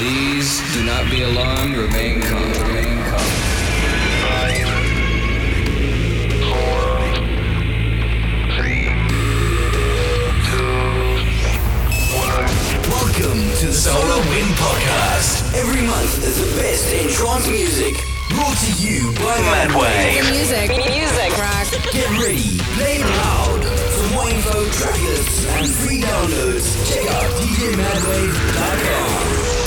Please do not be alarmed. Remain calm. Remain calm. Welcome to the Solar Wind Podcast. Every month is the best in trance music. Brought to you by Madwave. Music. Music. Rock. Get ready, play loud. For more info, track lists, and free downloads, check out DJMadwave.com. DJMadwave.com.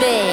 today.